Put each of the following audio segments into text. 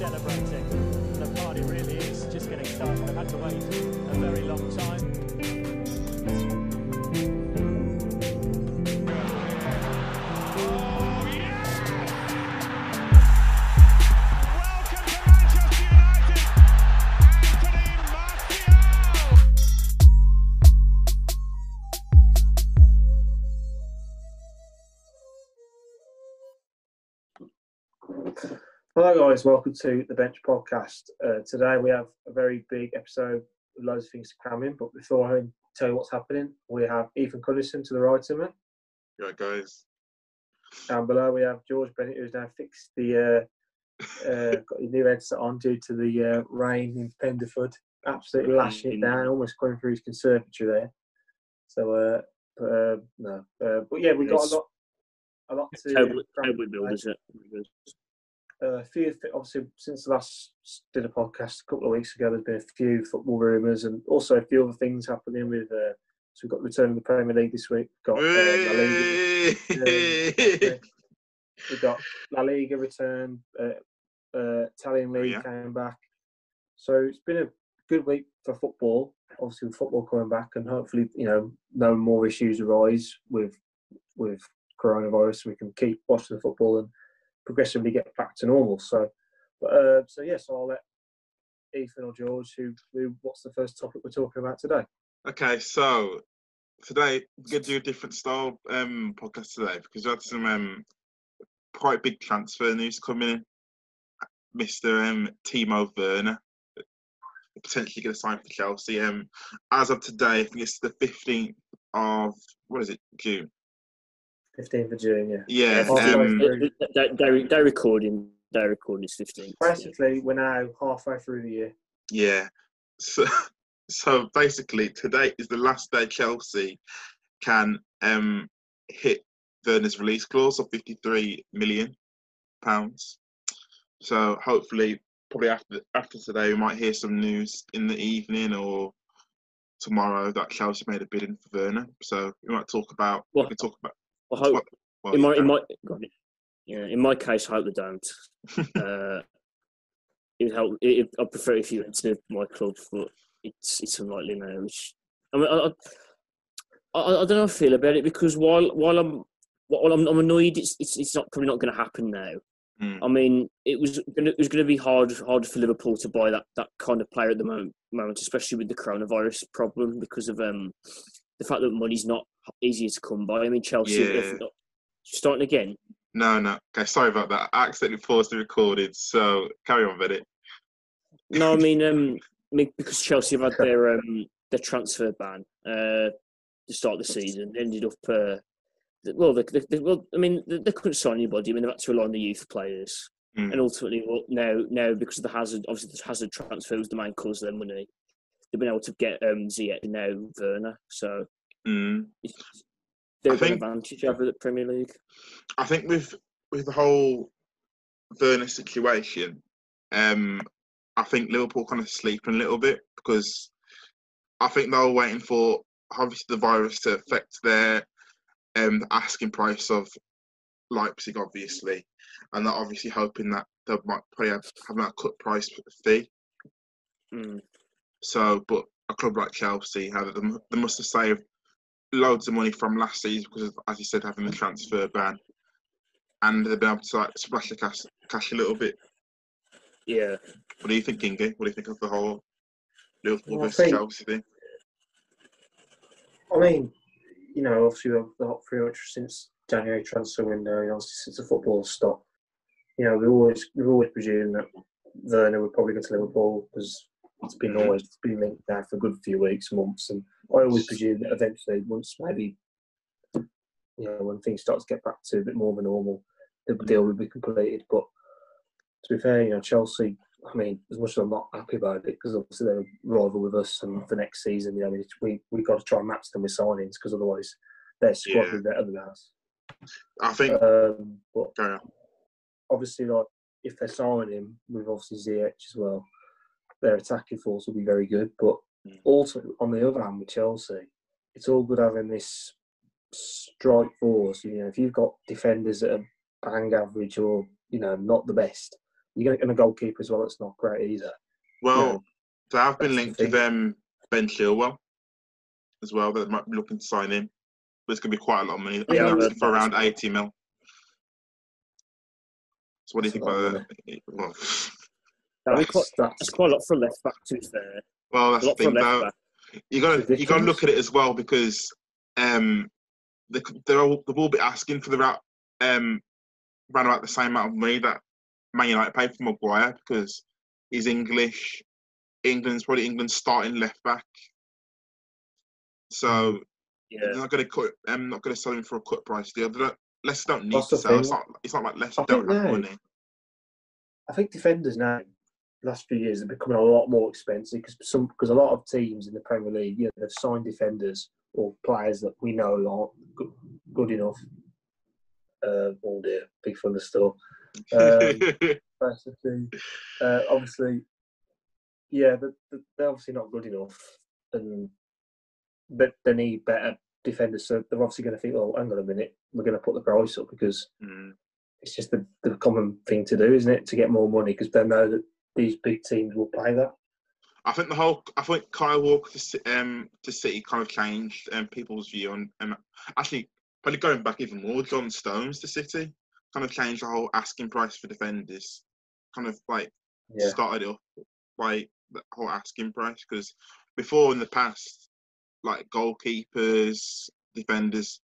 celebrating. The party really is just getting started. I've had to wait a very long time. Hello, guys. Welcome to the Bench Podcast. Uh, today we have a very big episode with loads of things to cram in. But before I tell you what's happening, we have Ethan Cunnison to the right of me, Right, guys. Down below we have George Bennett, who's now fixed the uh, uh, got his new headset on due to the uh, rain in Pendeford. Absolutely lashing it down, almost going through his conservatory there. So, uh, but, uh, no, uh, but yeah, we got a lot, a lot to. How, cram how in we build, is it? Uh, a few obviously since the last did a podcast a couple of weeks ago there's been a few football rumours and also a few other things happening with uh, so we've got return of the Premier League this week got uh, La Liga, Hey! we've got La Liga return uh, uh, Italian League yeah. came back so it's been a good week for football obviously with football coming back and hopefully you know no more issues arise with with coronavirus we can keep watching the football and progressively get back to normal. So, uh, so yes, I'll let Ethan or George, who, who, what's the first topic we're talking about today? okay, so today we're to do a different style um, podcast today because we had some um, quite big transfer news coming in. Mr. Um, Timo Werner potentially going to sign for Chelsea. Um, as of today, I think it's the 15th of, what is it, June? 15th of June, yeah. Yeah. halfway Um, through. They, they, they recording. They're recording is 15. Basically, we're now halfway through the year. Yeah. So, so basically, today is the last day Chelsea can um, hit Werner's release clause of 53 million pounds. So hopefully, probably after after today, we might hear some news in the evening or tomorrow that Chelsea made a bidding for Werner. So we might talk about. Well, we can talk about. I hope, well, in my, in my, yeah, in my case, I hope they don't. uh, it would help. It, I prefer if you went to my club, but it's it's unlikely now. Which I mean, I, I, I, I don't know how I feel about it because while while I'm while I'm, I'm annoyed, it's, it's it's not probably not going to happen now. Mm. I mean, it was gonna, it was going to be hard hard for Liverpool to buy that, that kind of player at the moment, moment, especially with the coronavirus problem because of um the fact that money's not easier to come by. I mean, Chelsea Yeah. if not- starting again. No, no. Okay, sorry about that. I accidentally paused the recording. So carry on with it. No, I mean, um, I mean, because Chelsea have had their um their transfer ban uh to start the season, they ended up uh, well, they, they, they, well, I mean, they, they couldn't sign anybody. I mean, they've had to rely on the youth players. Mm. and ultimately, well, now now because of the hazard, obviously the hazard transfer was the main cause of their money. They've been able to get um Ziyech now Werner, so Mm. it's, they're I a good think- advantage over the Premier League. I think with with the whole Werner situation, um, I think Liverpool kind of sleeping a little bit because I think they were waiting for obviously the virus to affect their um asking price of Leipzig, obviously, and they're obviously hoping that they might probably have, have that cut price fee. Mm. So, but a club like Chelsea, how they, they must have saved loads of money from last season because, of, as you said, having the transfer ban, and they've been able to like, splash the cash, cash a little bit. Yeah, What do you think, Inge? What do you think of the whole Liverpool Well, I versus think- Chelsea thing? I mean, you know, obviously we've the hot free much since January transfer window, and obviously since the football stopped. You know, we always we've always presumed that Werner would probably go to Liverpool because it's been always been linked there for a good few weeks, months, and I always presumed that eventually, once maybe, you know, when things start to get back to a bit more of a normal, the deal would be completed. But to be fair, you know, Chelsea. I mean, as much as I'm not happy about it, because obviously they're a rival with us, and for next season, you know, we we we got to try and match them with signings, because otherwise their squad Yeah. will be better than ours. I think. Um, but obviously, like if they're signing him, we've obviously Ziyech as well, their attacking force will be very good. But Mm. also on the other hand, with Chelsea, it's all good having this strike force. You know, if you've got defenders that are bang average or you know not the best, You're getting a goalkeeper as well. It's not great either. Well, they have been linked to them Ben Chilwell as well. That might be looking to sign him, but it's going to be quite a lot of money. Yeah, I've that's heard for around eighty mil. So what do you think about that? Well, That'd quite, That's, that's quite a lot for a left back, to be fair. well, A that's the lot for a thing. left Though. back. You got to you got to look at it as well because um, they they're all they've all be asking for the ra- um around about the same amount of money that Man United paid for Maguire because he's English. England's probably England's starting left back. So Yeah. they're not going to cut. I'm not going to sell him for a cut price deal. They don't, Leicester don't need That's to the sell. It's not. It's not like Leicester I don't think have now- money. I think defenders now, last few years, are becoming a lot more expensive because some because a lot of teams in the Premier League, you know, they've signed defenders or players that we know aren't good, good enough. Uh, oh dear, big thunderstorm. Um, uh, obviously, yeah, they- they- they're obviously not good enough, and but they need better defenders. So they're obviously going to think, "Oh, hang on a minute, we're going to put the price up because Mm. it's just the, the common thing to do, isn't it? To get more money because they know that these big teams will pay that. I think the whole. I think Kyle Walker to um to City kind of changed um, people's view on. Um, actually, probably going back even more, John Stones to City kind of changed the whole asking price for defenders. Kind of like Yeah, started it up by the whole asking price because before in the past, like goalkeepers, defenders,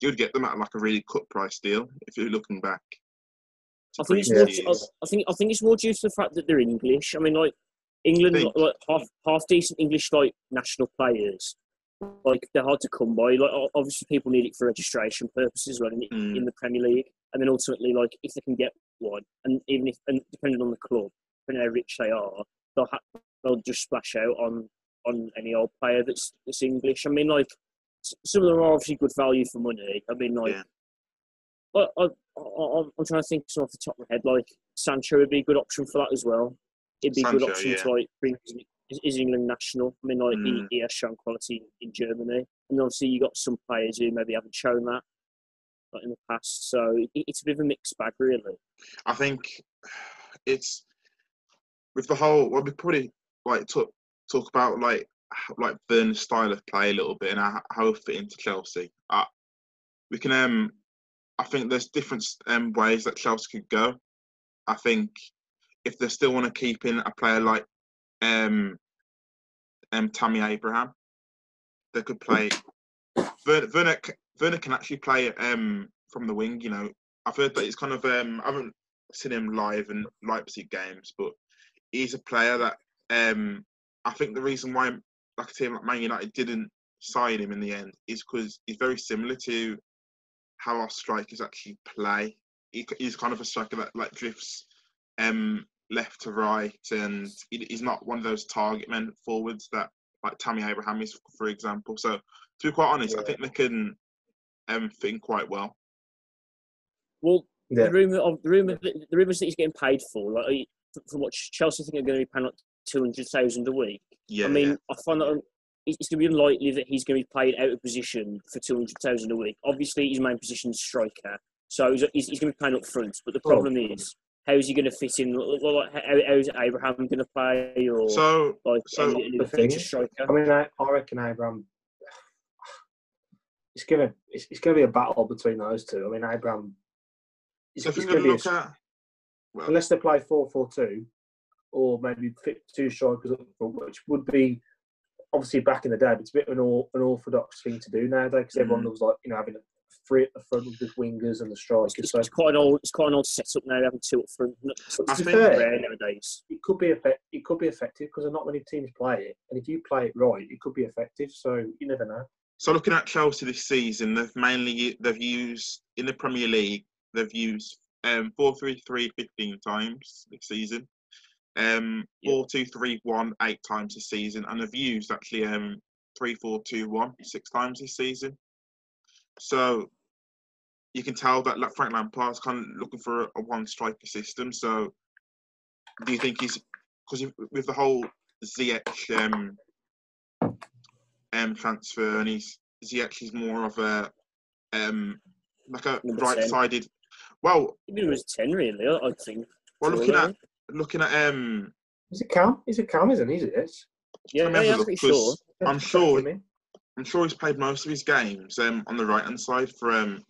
you'd get them at like a really cut price deal if you're looking back. I think it's more. I. I think I think it's more due to the fact that they're English. I mean, like England, Think. like, like half half decent English like national players, like they're hard to come by. Like obviously, people need it for registration purposes, right? In, Mm. in the Premier League, and then ultimately, like if they can get one, and even if and depending on the club, depending how rich they are, they'll ha- they'll just splash out on on any old player that's that's English. I mean, like some of them are obviously good value for money. I mean, like Yeah. I, I'm trying to think off the top of my head. Like Sancho would be a good option for that as well. It'd be a good option yeah. to like bring his, his England national. I mean, like Mm. he, he has shown quality in Germany, and obviously you got some players who maybe haven't shown that in the past. So it, it's a bit of a mixed bag, really. I think it's with the whole. Well, we probably like talk talk about like like Burn's style of play a little bit and how, how he'll fit into Chelsea. Uh, we can um, I think there's different um ways that Chelsea could go. I think if they still want to keep in a player like um, um Tammy Abraham, they could play. Werner, Werner, can actually play um from the wing. You know, I've heard that he's kind of um I haven't seen him live in Leipzig games, but he's a player that um I think the reason why like a team like Man United didn't sign him in the end is because he's very similar to how our strikers actually play. He, he's kind of a striker that like drifts um left to right, and he, he's not one of those target men forwards that like Tammy Abraham is, for example. So to be quite honest, I think they can um fit in quite well. Well, yeah. the rumor of the rumor the rumors that he's getting paid for, like are you- from what Chelsea think are going to be paying like two hundred thousand a week. Yeah, I mean, yeah. I find that it's it's going to be unlikely that he's going to be played out of position for two hundred thousand a week. Obviously, his main position is striker, so he's, he's, he's going to be playing up front. But the Oh. problem is, how is he going to fit in? Well, how, how is Abraham going to play, or So like so any, any the feature thing- striker? I mean, I, I reckon Abraham. It's gonna it's, it's gonna be a battle between those two. I mean, Abraham. It's, so if it's you're gonna be a, look at well, unless they play four four two, or maybe fit two strikers up front, which would be obviously back in the day. But it's a bit of an, or, an orthodox thing to do nowadays because everyone loves like you know having a three at the front with the wingers and the strikers. It's, So it's quite an old, it's quite an old setup now. Having two up front, it's But to be I think- fair, rare nowadays. it could be effect, it could be effective because not many teams play it, and if you play it right, it could be effective. So you never know. So looking at Chelsea this season, they've mainly they've used in the Premier League they've used um four three three 15 times this season, um Yeah. four two three one eight times this season, and they've used actually um three four two one six times this season. So you can tell that Frank Lampard's kind of looking for a, a one striker system. So do you think he's because with the whole Ziyech um um transfer and he's Ziyech is more of a um like a Number right 10. sided well it was ten, really. I, think. Well, looking at looking at um, Is it Cam? Is it Cam, isn't he? Is it? Yeah, Let yeah, a I'm look, pretty sure. 'cause I'm sure- check him in. I'm sure he's played most of his games um on the right hand side for um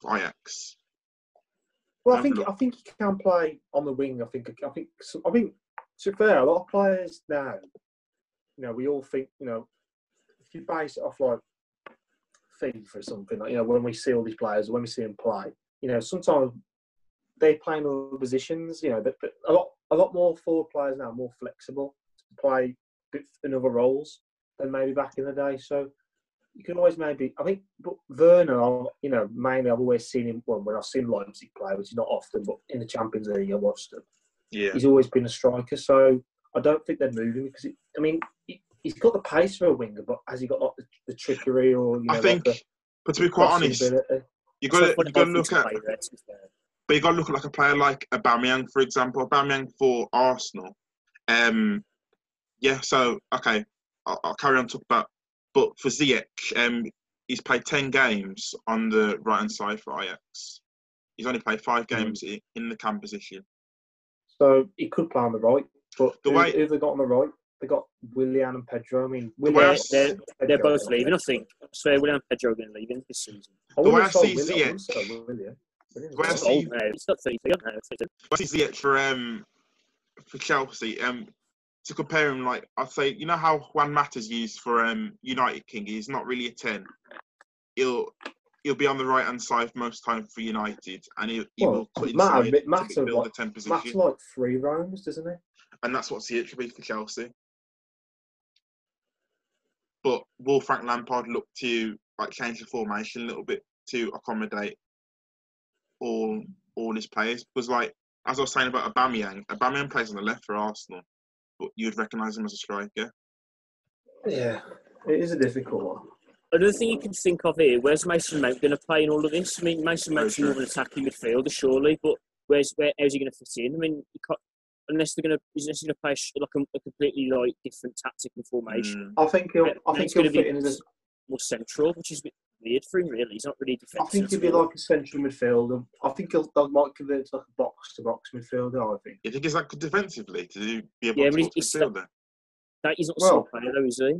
for Ajax. Well, I think. I think he can play on the wing. I think I think some- I think to be fair, a lot of players now, you know, we all think you know, if you base it off like FIFA or something, like you know, when we see all these players, when we see them play, you know, sometimes they play in other positions. You know, that that a lot a lot more forward players now more flexible to play in other roles than maybe back in the day. So you can always maybe. I think, but Werner, you know, mainly I've always seen him well, when I've seen Leipzig play, which is not often, but in the Champions League I watched him. Yeah. He's always been a striker, so I don't think they're moving because it, I mean he, he's got the pace for a winger, but has he got like the, the trickery or you know? I think, like but to be quite honest, you got to you got to look at, play there, to be fair. But you got to look at like a player like Aubameyang, for example. Aubameyang for Arsenal. Um, yeah. So okay, I'll, I'll carry on talk about. But for Ziyech, um, he's played ten games on the right hand side for Ajax. He's only played five Hmm. games i in the cam position. So he could play on the right, but The who, way- who have they got on the right? They got Willian and Pedro. I mean, way Willian, I They're, they're, they're both leaving, I think. I swear, William and Pedro are going to leave in this season. I The way wouldn't I see Ziyech- wouldn't have sold The way I see- old now. Not 33 now. so- What is Ziyech for um for Chelsea? Um, to compare him, like I'd say, you know how Juan Mata's used for um United King. He's not really a ten. He'll he'll be on the right hand side most time for United, and he, he Well, will cut Mata- inside Mata to build what- a ten Matt's position, like three rounds, doesn't he? and that's what Ziyech should be for Chelsea. But will Frank Lampard look to like change the formation a little bit to accommodate all all his players? Because like as I was saying about Aubameyang, Aubameyang plays on the left for Arsenal, but you'd recognise him as a striker. Yeah, it is a difficult one. Another thing you can think of here, where's Mason Mount going to play in all of this? I mean, Mason Mount's Very more of an attacking midfielder, surely, but where's where, how's he going to fit in? I mean, you can't, unless they're going to, unless he's going to play like a, a completely like different tactic and formation, Mm. I think he'll. I think he'll gonna fit be in as. More central, which is a bit weird for him, really. He's not really defensive. I think he'll be like a central midfielder. I think he'll. They might convert to like a box to box midfielder. I think. You think he's that good defensively to do, be a Yeah, box but box he's- midfielder? that he's not a Well- sole player, though, is he?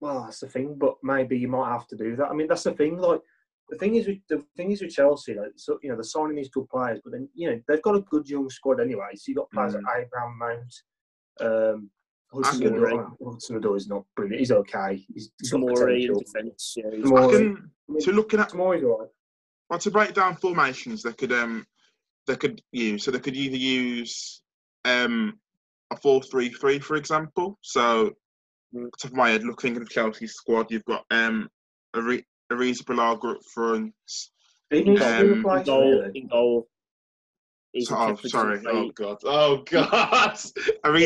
Well, that's the thing, but maybe you might have to do that. I mean, that's the thing. Like, the thing is, with, the thing is with Chelsea, like, so you know, they're signing these good players, but then you know they've got a good young squad anyway. So you have got players Mm. like Abraham Mount. Um, Hudson can- Odoi. Hudson Odoi is not brilliant. He's okay. He's, he's got Tomori in potential. defence. Yeah, he's- I can, I mean, so looking at Tomori's all right. well, to break down formations, they could um they could use so they could either use um a four three three for example. So Mm. top of my head, looking at the Chelsea squad, you've got um Ari- Arrizabalaga up front. He Um, in goal, really. in goal. He's oh, kept sorry. to Oh play. god. Oh god. Ariza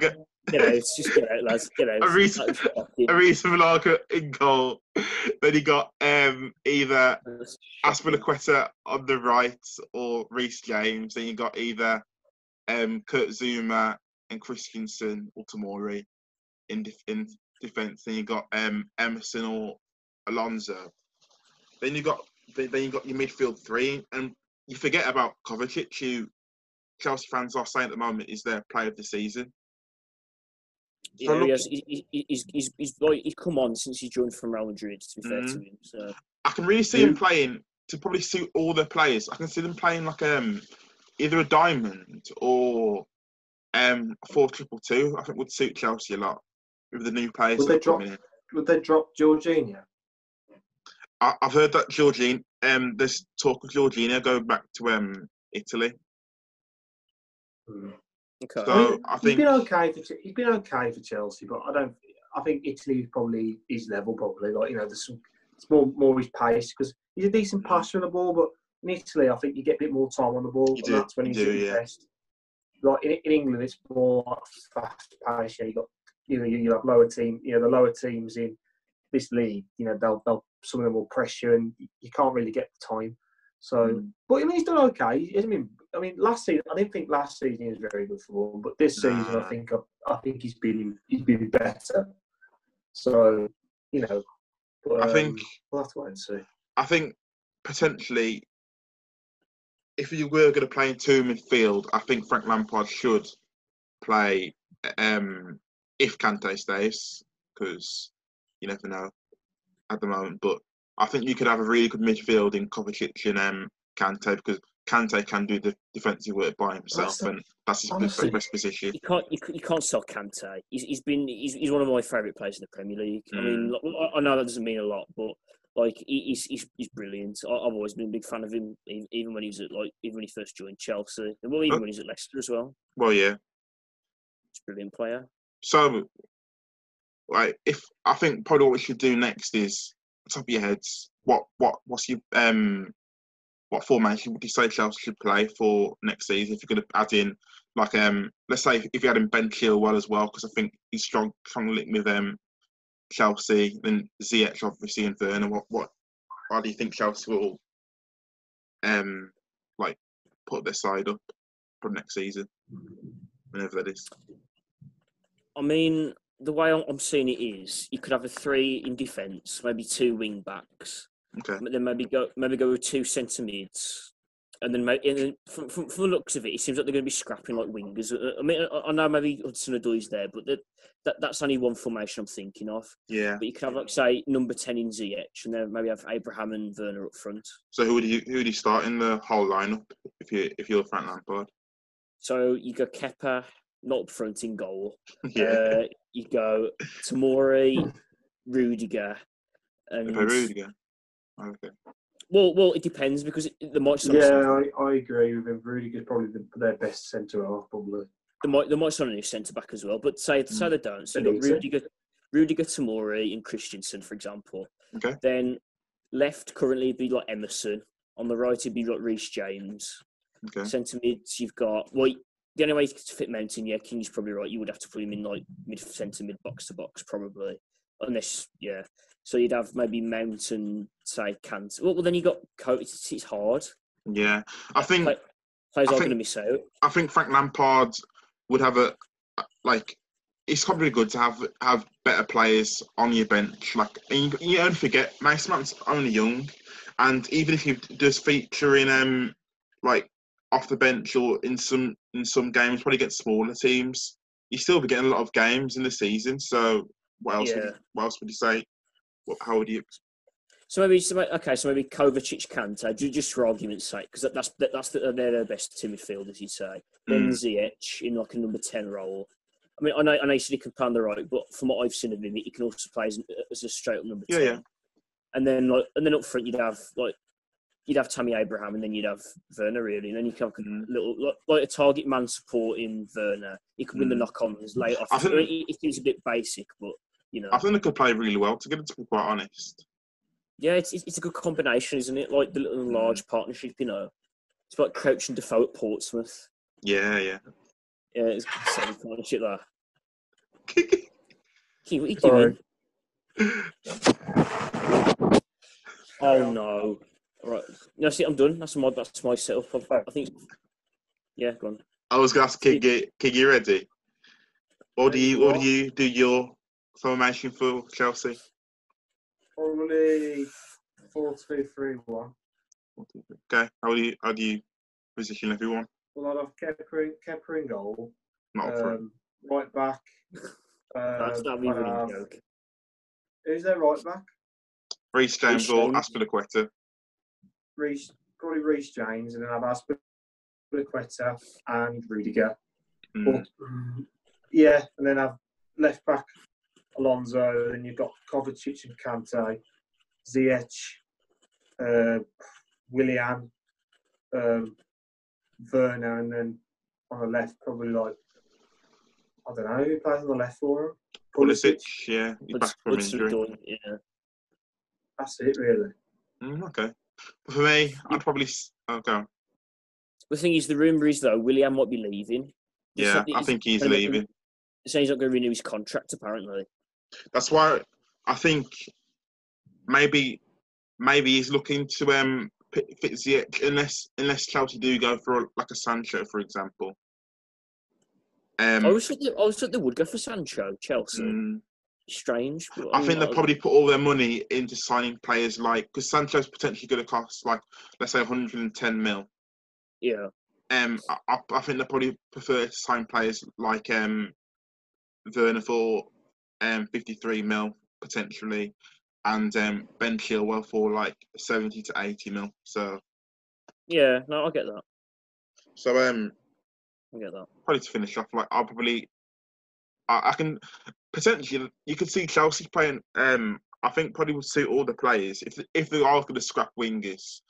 He's- Balaga. Get out, just get out, lads. Get out. Ariza- That was fucking- Arrizabalaga in goal. Then you got um either Azpilicueta on the right or Reece James. Then you got either um, Kurt Zouma and Christensen or Tomori in def- in defence. Then you got um, Emerson or Alonso. Then you got then then you got your midfield three, and you forget about Kovacic, who Chelsea fans are saying at the moment is their player of the season. So Yeah, he has, he, he, he's, he's, he's, like, he's come on since he joined from Real Madrid, to be fair to Mm. him. So, I can really see him playing to probably suit all the players. I can see them playing like um either a diamond or um a four triple two. I think would suit Chelsea a lot with the new players. Would that they are coming drop- in. Would they drop Jorginho? I, I've heard that Jorginho um there's talk of Jorginho going back to um Italy. Hmm. Okay. So mean, I he's think been okay for he's been okay for Chelsea, but I don't. I think Italy is probably his level. Probably like you know, there's some. It's more more his pace because he's a decent passer on the ball, but in Italy, I think you get a bit more time on the ball, You and do, that's when you he's do, yeah. best. Like in, in England, it's more fast pace. Yeah, you got you know you, you have lower team. You know the lower teams in this league. You know they'll they'll some of them will press you, and you can't really get the time. So, Mm. but I mean, he's done okay. I mean, I mean, last season I didn't think last season he was very good for him, but this season I think I, I think he's been he's been better. So, you know, but, I think um, we'll have to wait and see. I think potentially if you were going to play in two midfield, I think Frank Lampard should play um, if Kante stays, because you never know at the moment. But I think you could have a really good midfield in Kovacic and um, Kante because Kante can do the defensive work by himself, Honestly- and that's his honestly- best position. You can't you, you can't sell Kante. He's, he's been he's, he's one of my favourite players in the Premier League. I mean, I- I know that doesn't mean a lot, but like he, he's, he's he's brilliant. I, I've always been a big fan of him, even when he was at like even when he first joined Chelsea, and well, even Oh. when he was at Leicester as well. Well, yeah. He's a brilliant player. So, like, if I think probably what we should do next is top of your heads. What what what's your um what formation would you say Chelsea should play for next season? If you're going to add in like um let's say if you add in Ben Chilwell as well, because I think he's strong strong link with um Chelsea, then Ziyech obviously and Werner. What what why do you think Chelsea will um like put their side up for next season, whenever that is? I mean, the way I'm seeing it is, you could have a three in defence, maybe two wing backs, Okay. but then maybe go maybe go with two centre mids, and then maybe and then from, from from the looks of it, it seems like they're going to be scrapping like wingers. Uh, I mean, I, I know maybe Hudson Odoi's there, but that, that that's only one formation I'm thinking of. Yeah. But you could have like say number ten in Ziyech, and then maybe have Abraham and Werner up front. So who would you who would you start in the whole lineup if you if you're Frank Lampard? So you go Kepa, not up front in goal. yeah. Uh, you go Tomori, Rudiger, and Rudiger. Okay. well, well, it depends because the sign Yeah, I, I agree with him. Rudiger's probably the, their best centre half, probably. The might they might sign a new centre back as well. But say say Mm. they don't. So They you got. Rudiger, Rudiger, Tomori, and Christensen, for example. Okay. Then left currently would be like Emerson. On the right it'd be like Reece James. Okay. Centre mids you've got well. The only way to fit Mountain, yeah, King's probably right. You would have to put him in like mid centre, mid box to box, probably. Unless, yeah. So you'd have maybe Mountain, say Kant. Well, well then you got Coates. It's, it's hard. Yeah. I think Play- Players I are going to miss out. I think Frank Lampard would have a like. It's probably good to have have better players on your bench. Like and you, you don't forget, Mason Mount's only young, and even if he does feature in um like off the bench or in some in some games, probably get smaller teams. You still be getting a lot of games in the season. So what else? Yeah. you, what else would you say? What, how would you? So maybe, okay, so maybe Kovacic, Kante, ju- just for argument's sake, because that, that's that, that's the, they're their best two midfielders, you'd say. Then Mm. Ziyech in like a number ten role. I mean, I know I know you said he can play on the right, but from what I've seen of him, he can also play as, as a straight up number Yeah, ten. yeah. And then like, and then up front you'd have like you'd have Tammy Abraham, and then you'd have Werner really, and then you can have Mm. a little like, like a target man supporting Werner. He could win the Mm. knock-ons late off. I think- I mean, it, it seems a bit basic, but you know, I think they could play really well together. To be quite honest. Yeah, it's, it's a good combination, isn't it? Like the little and large mm. partnership, you know. It's like Crouch and Defoe at Portsmouth. Yeah, yeah. Yeah, it's a solid partnership there. Keep, what are you Sorry. doing? Oh no! All right, no, see, I'm done. That's my that's my setup. I, I think. Yeah, go on. I was going to ask Kiggy, Kiggy, ready? Or do you, or do you do your formation for Chelsea? Probably 4 2 3 1. Okay, how do you, how do you position everyone? Well, I'd have Kepa in, in goal. Not up front. Um, right back. That's Um, that'd be a I'd running have- joke. Who's their right back? Reece James Reece or James. Azpilicueta? Reece, probably Reece James, and then I've asked Azpilicueta and Rudiger. Mm. But, yeah, and then I've left back Alonso, and you've got Kovacic and Kante, Ziyech, uh, Willian, um, Werner, and then on the left, probably like, I don't know, who plays on the left for him? Pulisic, yeah, he's What's, back from injury. done? Yeah. That's it, really. Mm, okay. But for me, I'd probably. Oh, go on. The thing is, the rumour is though William might be leaving. They Yeah, I think he's leaving. They say he's not going to renew his contract. Apparently. That's why I think maybe maybe he's looking to um fit fit unless unless Chelsea do go for like a Sancho, for example. Um, I was thought they, I always thought they would go for Sancho, Chelsea. mm, Strange. But, I mean, think they'll probably put all their money into signing players like because Sancho's potentially going to cost like let's say 110 mil. Yeah, um, I, I I think they probably prefer to sign players like um, Werner for um, 53 mil potentially, and um, Ben Chilwell for like 70 to 80 mil. So, yeah. No, I get that. so um, I get that. probably to finish off, like I'll probably, I, I can potentially you could see Chelsea playing. Um, I think probably would suit all the players if if they are going to scrap wingers.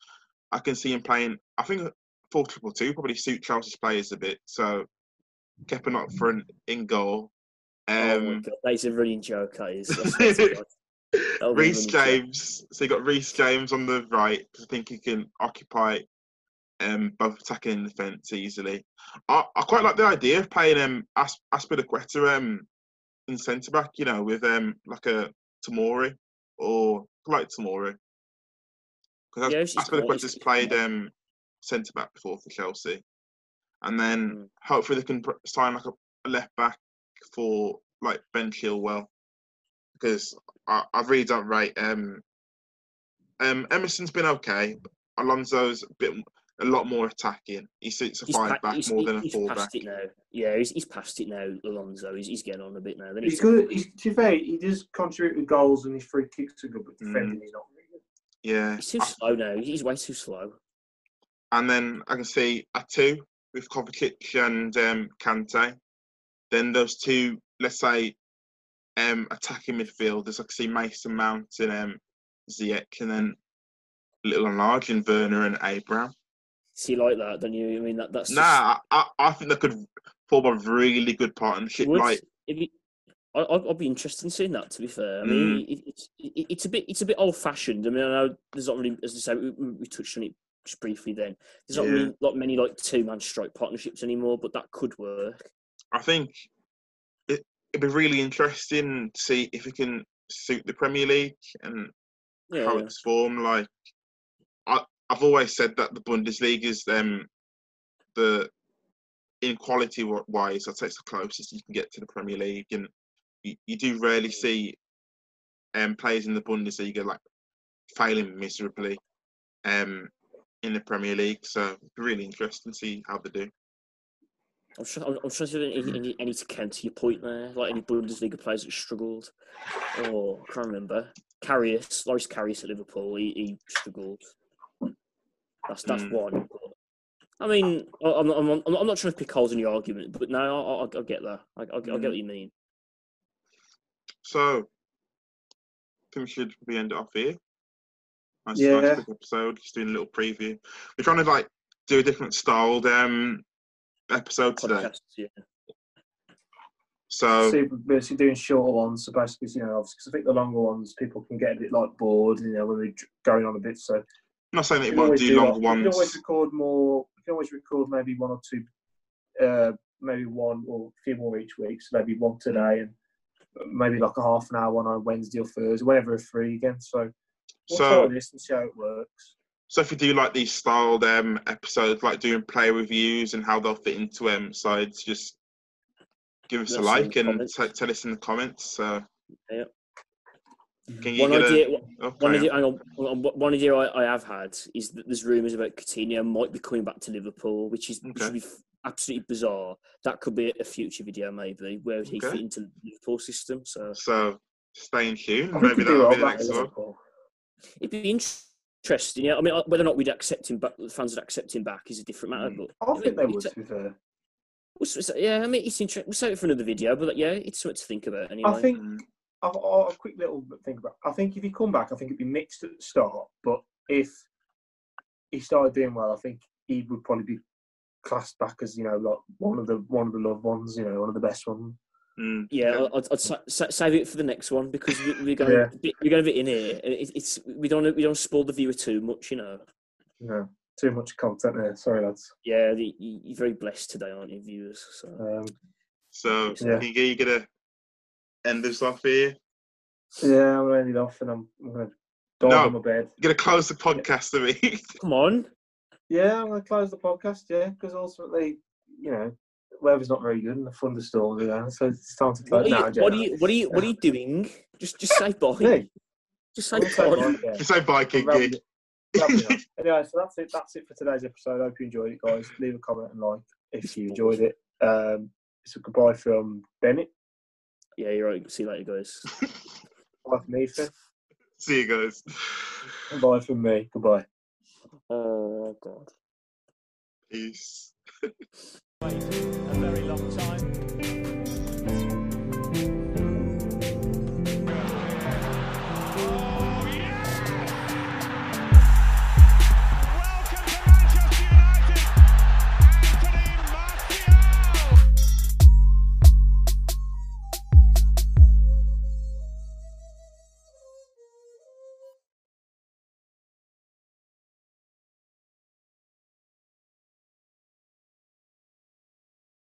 I can see him playing. I think four triple two probably suit Chelsea's players a bit. So Kepa not front in goal. Oh my Um, god, that is a running joke. That is. I swear to God. That'll be a Reece running joke. James. So you got Reece James on the right because I think he can occupy um, both attacking and defence easily. I, I quite like the idea of playing um, As- Azpilicueta um, in centre back. You know, with um, like a Tomori or like Tomori. Because Yeah, quite- Azpilicueta's played um, centre back before for Chelsea, and then Mm. hopefully they can sign like a left back for like Ben Chilwell because I, I really don't rate. Um, um, Emerson's been okay. But Alonso's a bit, a lot more attacking. He suits a He's five pa- back he's- more than a he's four back. past it now. Yeah, he's, he's past it now. Alonso, he's, he's getting on a bit now. Then He's good. He's, to be fair, he does contribute with goals and his free kicks are good, but defending he's not really good. Yeah, He's too I- slow now. He's way too slow. and then I can see a two with Kovacic and um, Kante. Then those two, let's say, um, attacking midfielders. I can see Mason Mount and um, Ziyech, and then little and large in Werner and Abraham. See, like that, don't you? I mean, that, that's just- Nah, I, I think they could form a really good partnership. would. Like, you- I, I'd I'd be interested in seeing that. To be fair, I Mm. mean, it, it's it, it's a bit it's a bit old fashioned. I mean, I know there's not really, as I say, we, we we touched on it just briefly. Then there's not Yeah. really not many like two man strike partnerships anymore, but that could work. I think it, it'd be really interesting to see if it can suit the Premier League and Yeah, how it's formed. Like, I, I've always said that the Bundesliga is um, the in quality wise, I'd say it's the closest you can get to the Premier League, and you, you do rarely see um, players in the Bundesliga like failing miserably um, in the Premier League. So it'd be really interesting to see how they do. I'm sure. I'm, I'm trying to think of any, any, any to counter your point there, like any Bundesliga players that struggled. or I can't remember. Karius, Loris Karius at Liverpool, he, he struggled. That's that's Mm. one. I mean, I- I'm not, I'm, I'm not trying to pick holes in your argument, but no, I, I, I get that. I, I, I get Mm. what you mean. So, I think we should probably end it off here. Nice, Yeah. nice quick episode. Just doing a little preview. We're trying to like do a different styled um episode today. Yeah. So So we're basically doing shorter ones, so basically, you know, because I think the longer ones people can get a bit like bored, you know, when we're going on a bit. So I'm not saying that we you can won't always do like- ones. We can always record more. We can always record maybe one or two, uh, maybe one or a few more each week. So maybe one today and maybe like a half an hour one on Wednesday or Thursday, whenever we're free again. So we'll So try this and see how it works. So if you do like these styled um episodes, like doing player reviews and how they'll fit into um sides, just give us a Let us know like and t- tell us in the comments. So Yeah. can you One idea, a oh, one carry idea, on. hang on, one idea I, I have had is that there's rumours about Coutinho might be coming back to Liverpool, which is which Okay. would be absolutely bizarre. That could be a future video, maybe, where would he Okay. fit into the Liverpool system. So So stay in tune. I think Maybe we that'll well be the next one. It'd be interesting. Yeah, I mean, uh, whether or not we'd accept him back, the fans would accept him back is a different matter. Mm. But I think they would, to be fair. it's- it's- yeah, I mean, it's interesting. We'll save it for another video, but yeah, it's something to think about anyway. I think Mm. I've, I'll, a quick little think about. I think if he come back, I think it'd be mixed at the start. But if he started doing well, I think he would probably be classed back as you know like one of the one of the loved ones. You know, one of the best ones. Mm. Yeah, Okay. I'd, I'd sa- sa- save it for the next one because we, we're going Yeah. we're going a bit in here. It, it's we don't we don't spoil the viewer too much, you know. No, too much content there. Sorry, lads. Yeah, the, you- you're very blessed today, aren't you, viewers? So Um, So Yeah. can you, you gonna end this off here? yeah, I'm gonna end it off, and I'm, I'm gonna dive No. on my bed. You're gonna close the podcast to me. come on, Yeah, I'm gonna close the podcast. Yeah, because ultimately, you know, weather's not very good and the thunderstorms are there, so it's time to what close. are you what are you what are you what are you doing? Just just say bye. Me? Just say I'm gonna say bye. bye, yeah. Say bye, I'm rather- Kingy. That'll be nice. anyway, so that's it. That's it for today's episode. I hope you enjoyed it, guys. Leave a comment and like if you enjoyed it. Um, it's a goodbye from Bennett. Yeah, you're right. See you later, guys. Bye from Ethan. See you guys. And bye from me. Goodbye. Oh God. Peace. A very long time.